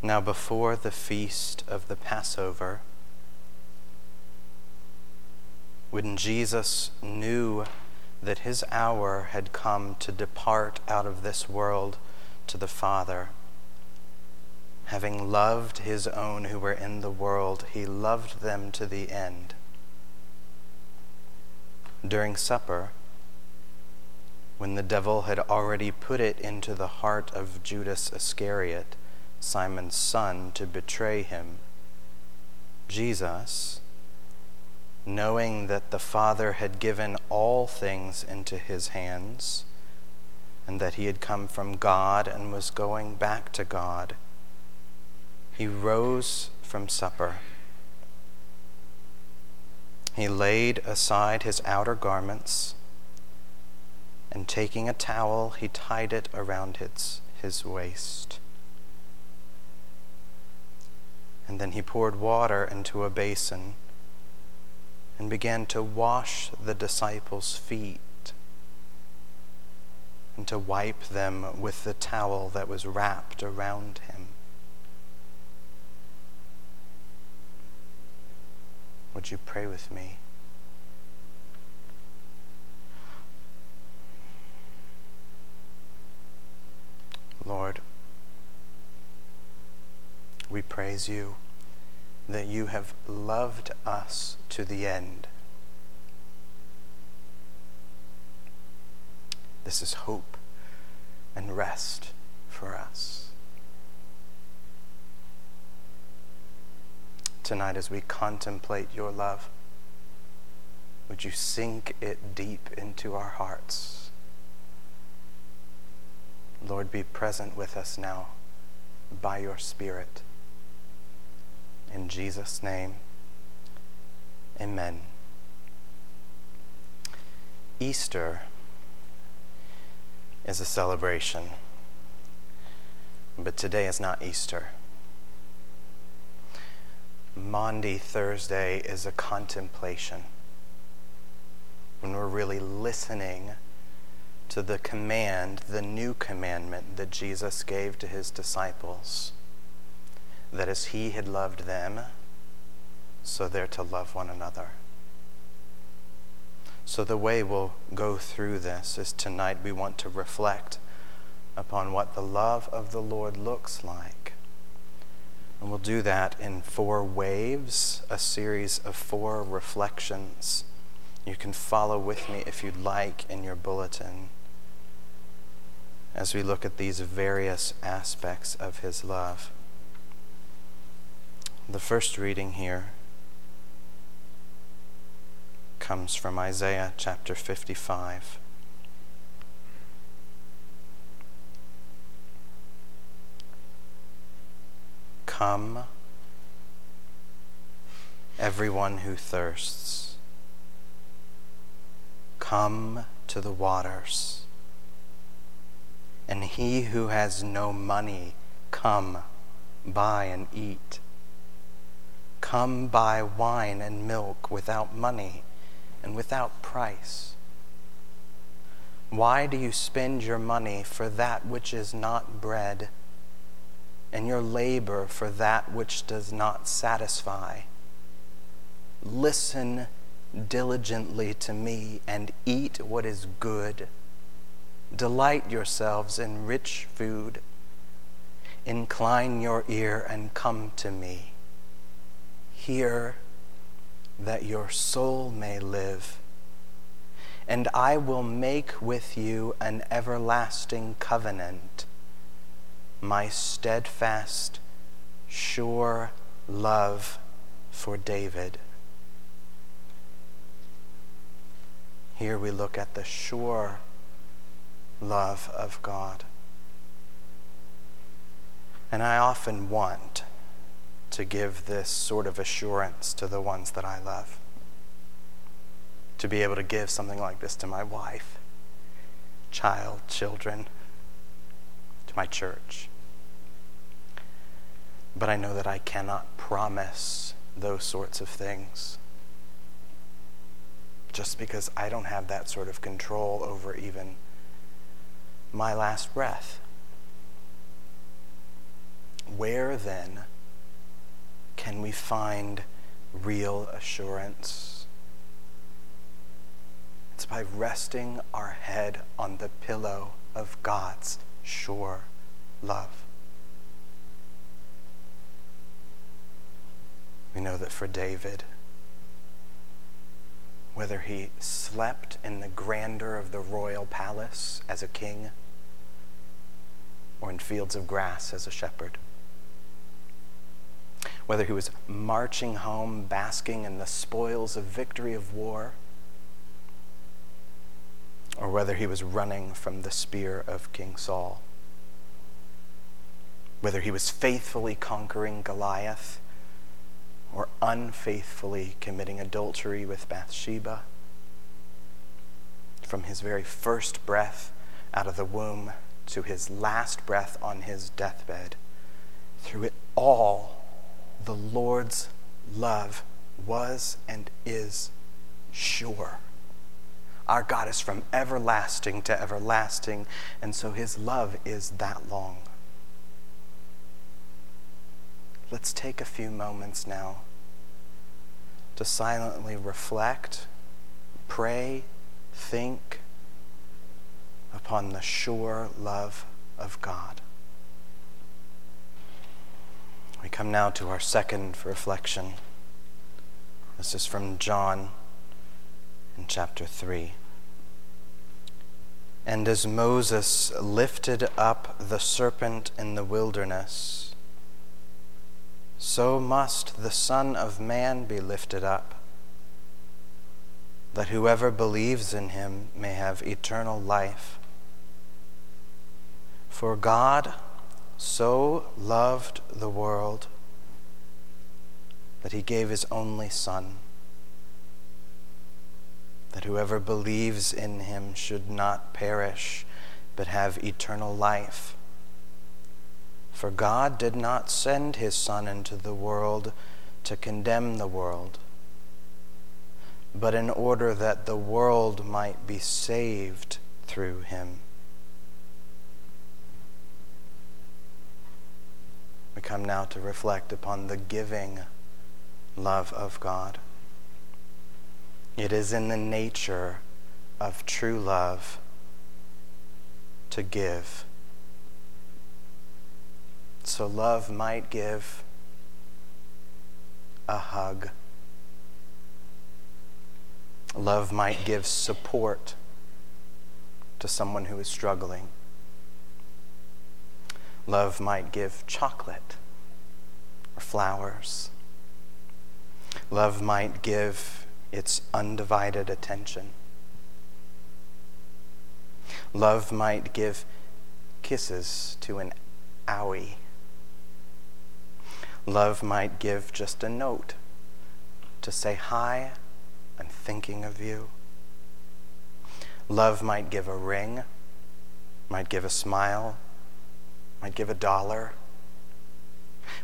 Now, before the feast of the Passover, when Jesus knew that his hour had come to depart out of this world to the Father, having loved his own who were in the world, he loved them to the end. During supper, when the devil had already put it into the heart of Judas Iscariot, Simon's son, to betray him, Jesus, knowing that the Father had given all things into his hands, and that he had come from God and was going back to God, he rose from supper. He laid aside his outer garments, and taking a towel, he tied it around his, his waist. And then he poured water into a basin and began to wash the disciples' feet and to wipe them with the towel that was wrapped around him. Would you pray with me? Lord, we praise you that you have loved us to the end. This is hope and rest for us. Tonight, as we contemplate your love, would you sink it deep into our hearts? Lord, be present with us now by your Spirit. In Jesus' name, amen. Easter is a celebration, but today is not Easter. Maundy Thursday is a contemplation when we're really listening to the command, the new commandment that Jesus gave to his disciples that as he had loved them, so they're to love one another. So, the way we'll go through this is tonight we want to reflect upon what the love of the Lord looks like. And we'll do that in four waves, a series of four reflections. You can follow with me if you'd like in your bulletin as we look at these various aspects of his love. The first reading here comes from Isaiah chapter 55. Come, everyone who thirsts. Come to the waters. And he who has no money, come, buy and eat. Come buy wine and milk without money and without price. Why do you spend your money for that which is not bread, and your labor for that which does not satisfy? Listen diligently to me and eat what is good. Delight yourselves in rich food. Incline your ear and come to me. Hear that your soul may live. And I will make with you an everlasting covenant, my steadfast, sure love for David. Here we look at the sure love of God. And I often want to give this sort of assurance to the ones that I love. To be able to give something like this to my wife, child, children, to my church. But I know that I cannot promise those sorts of things just because I don't have that sort of control over even my last breath. where then can we find real assurance? It's by resting our head on the pillow of God's sure love. We know that for David, whether he slept in the grandeur of the royal palace as a king or in fields of grass as a shepherd, whether he was marching home basking in the spoils of victory of war, or whether he was running from the spear of King Saul, whether he was faithfully conquering Goliath or unfaithfully committing adultery with Bathsheba, from his very first breath out of the womb to his last breath on his deathbed, through it all, the Lord's love was and is sure. Our God is from everlasting to everlasting, and so his love is that long. Let's take a few moments now to silently reflect, pray, think upon the sure love of God. We come now to our second reflection. This is from John in chapter 3. And as Moses lifted up the serpent in the wilderness, so must the Son of Man be lifted up, that whoever believes in him may have eternal life. For God so loved the world that he gave his only Son that whoever believes in him should not perish, but have eternal life. For God did not send his Son into the world to condemn the world, but in order that the world might be saved through him. We come now to reflect upon the giving love of God. It is in the nature of true love to give. So love might give a hug. Love might give support to someone who is struggling. Love might give chocolate or flowers. Love might give its undivided attention. Love might give kisses to an owie. Love might give just a note to say, Hi, I'm thinking of you. Love might give a ring, might give a smile, might give a dollar,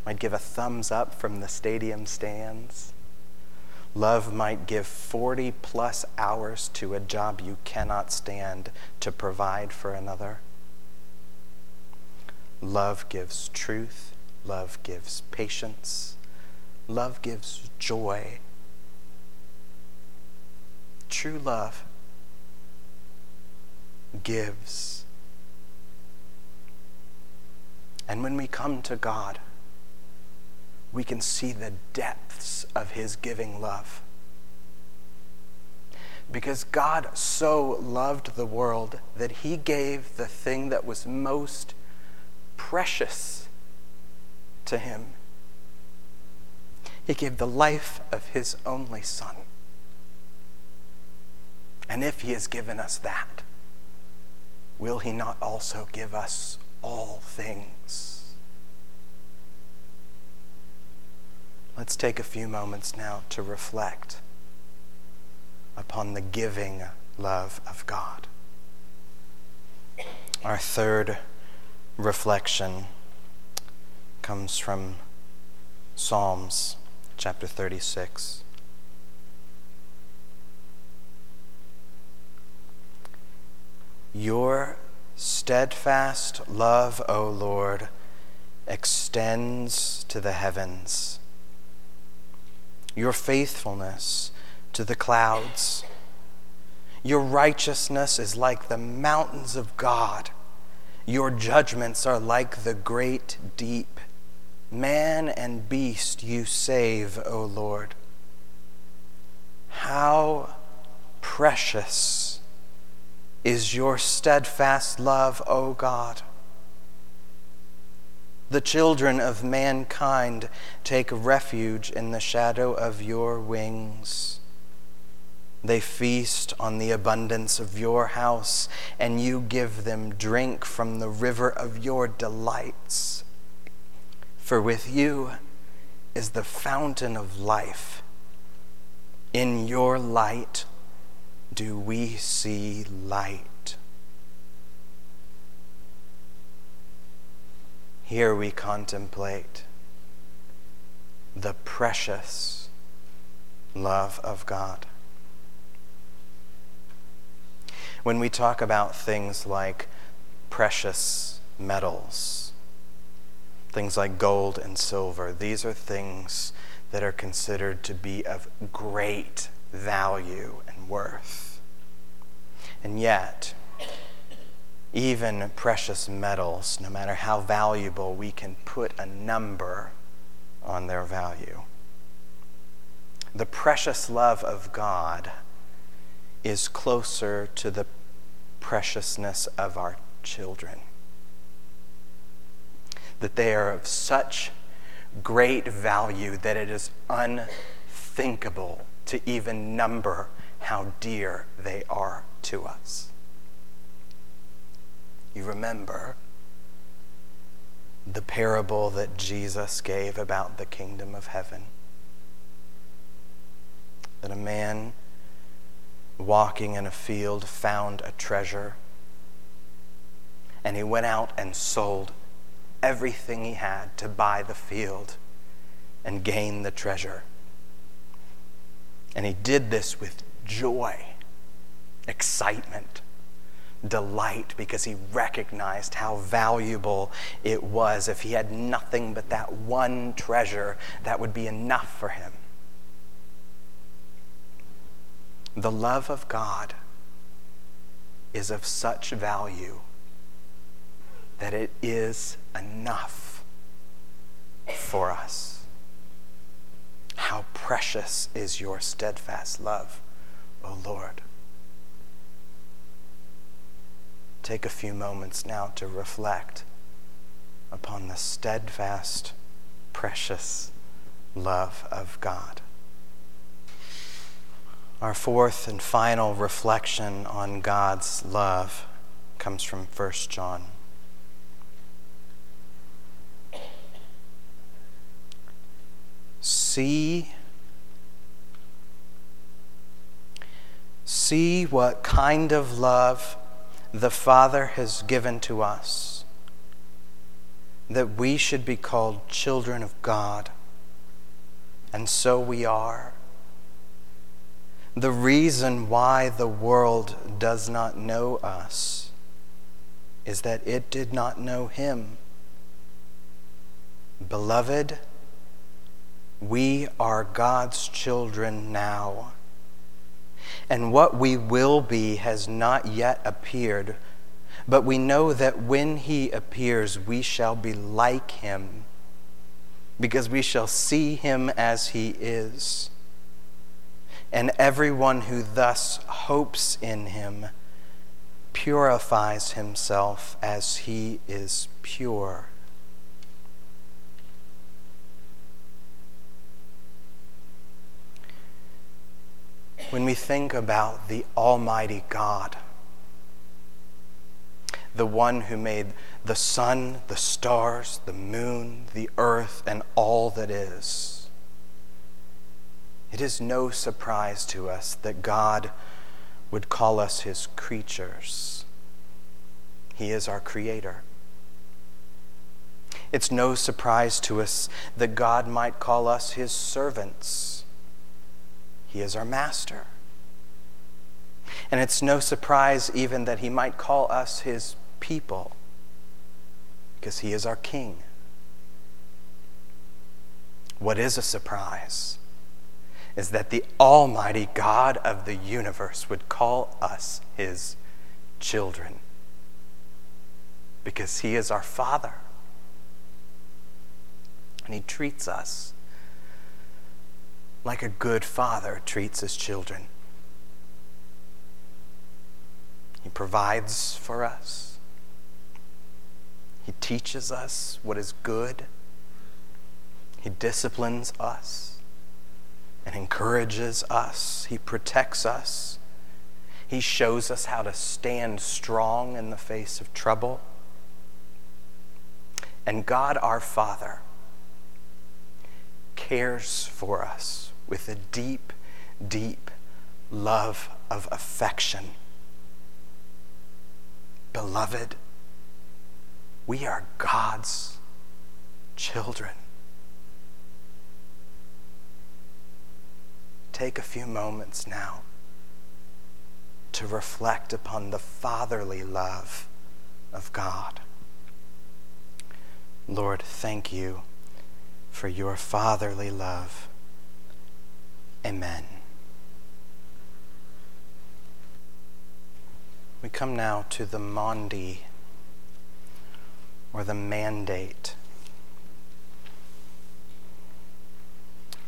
might give a thumbs up from the stadium stands. Love might give 40 plus hours to a job you cannot stand to provide for another. Love gives truth. Love gives patience. Love gives joy. True love gives. And when we come to God, we can see the depths of his giving love. Because God so loved the world that he gave the thing that was most precious to him. He gave the life of his only Son. And if he has given us that, will he not also give us all things? Let's take a few moments now to reflect upon the giving love of God. Our third reflection comes from Psalms chapter 36. Your steadfast love, O Lord, extends to the heavens, your faithfulness to the clouds. Your righteousness is like the mountains of God. Your judgments are like the great deep. Man and beast you save, O Lord. How precious is your steadfast love, O God. The children of mankind take refuge in the shadow of your wings. They feast on the abundance of your house, and you give them drink from the river of your delights. For with you is the fountain of life. In your light do we see light. Here we contemplate the precious love of God. When we talk about things like precious metals, things like gold and silver, these are things that are considered to be of great value and worth. And yet, even precious metals, no matter how valuable, we can put a number on their value. The precious love of God is closer to the preciousness of our children. That they are of such great value that it is unthinkable to even number how dear they are to us you remember the parable that Jesus gave about the kingdom of heaven. That a man walking in a field found a treasure, and he went out and sold everything he had to buy the field and gain the treasure. And he did this with joy, excitement delight because he recognized how valuable it was. If he had nothing but that one treasure, that would be enough for him. The love of God is of such value that it is enough for us. How precious is your steadfast love, O Lord. take a few moments now to reflect upon the steadfast, precious love of God. Our fourth and final reflection on God's love comes from 1 John. See see what kind of love the Father has given to us that we should be called children of God. And so we are. The reason why the world does not know us is that it did not know Him. Beloved, we are God's children now and what we will be has not yet appeared. But we know that when he appears, we shall be like him, because we shall see him as he is. And everyone who thus hopes in him purifies himself as he is pure. When we think about the Almighty God, the one who made the sun, the stars, the moon, the earth, and all that is, it is no surprise to us that God would call us his creatures. He is our creator. It's no surprise to us that God might call us his servants. He is our master. And it's no surprise even that he might call us his people, because he is our king. what is a surprise is that the Almighty God of the universe would call us His children because He is our Father. And He treats us like a good father treats his children. He provides for us. He teaches us what is good. He disciplines us and encourages us. He protects us. He shows us how to stand strong in the face of trouble. And God our Father cares for us with a deep, deep love of affection. Beloved, we are God's children. Take a few moments now to reflect upon the fatherly love of God. Lord, thank you for your fatherly love. Amen. We come now to the Maundy, or the mandate.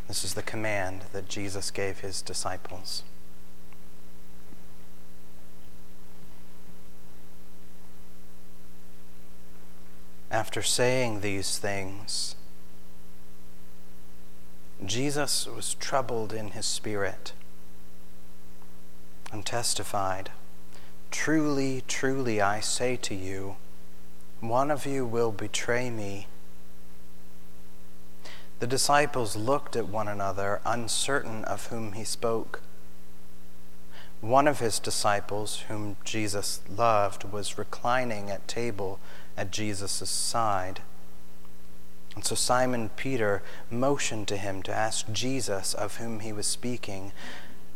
This is the command that Jesus gave his disciples. After saying these things, Jesus was troubled in his spirit and testified, Truly, truly, I say to you, one of you will betray me. The disciples looked at one another, uncertain of whom he spoke. One of his disciples, whom Jesus loved, was reclining at table at Jesus' side. And so Simon Peter motioned to him to ask Jesus of whom he was speaking.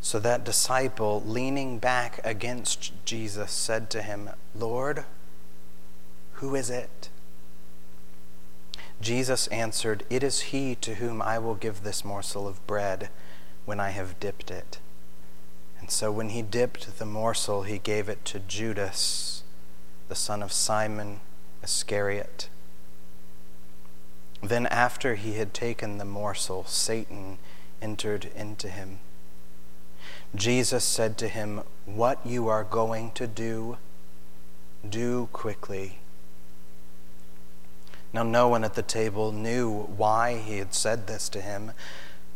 So that disciple, leaning back against Jesus, said to him, Lord, who is it? Jesus answered, It is he to whom I will give this morsel of bread when I have dipped it. And so when he dipped the morsel, he gave it to Judas, the son of Simon Iscariot. Then, after he had taken the morsel, Satan entered into him. Jesus said to him, What you are going to do, do quickly. Now, no one at the table knew why he had said this to him.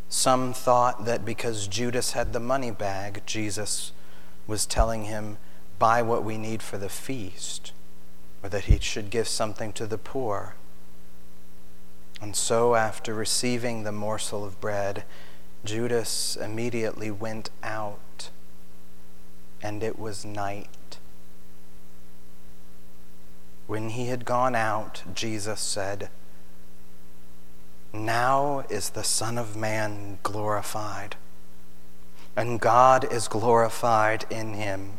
Some thought that because Judas had the money bag, Jesus was telling him, Buy what we need for the feast, or that he should give something to the poor. And so, after receiving the morsel of bread, Judas immediately went out, and it was night. When he had gone out, Jesus said, Now is the Son of Man glorified, and God is glorified in him.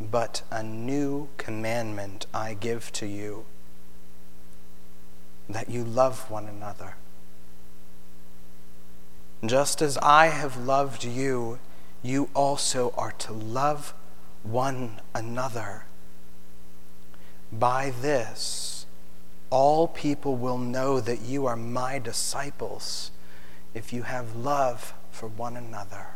But a new commandment I give to you that you love one another. Just as I have loved you, you also are to love one another. By this, all people will know that you are my disciples if you have love for one another.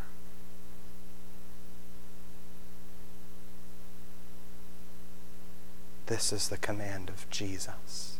This is the command of Jesus.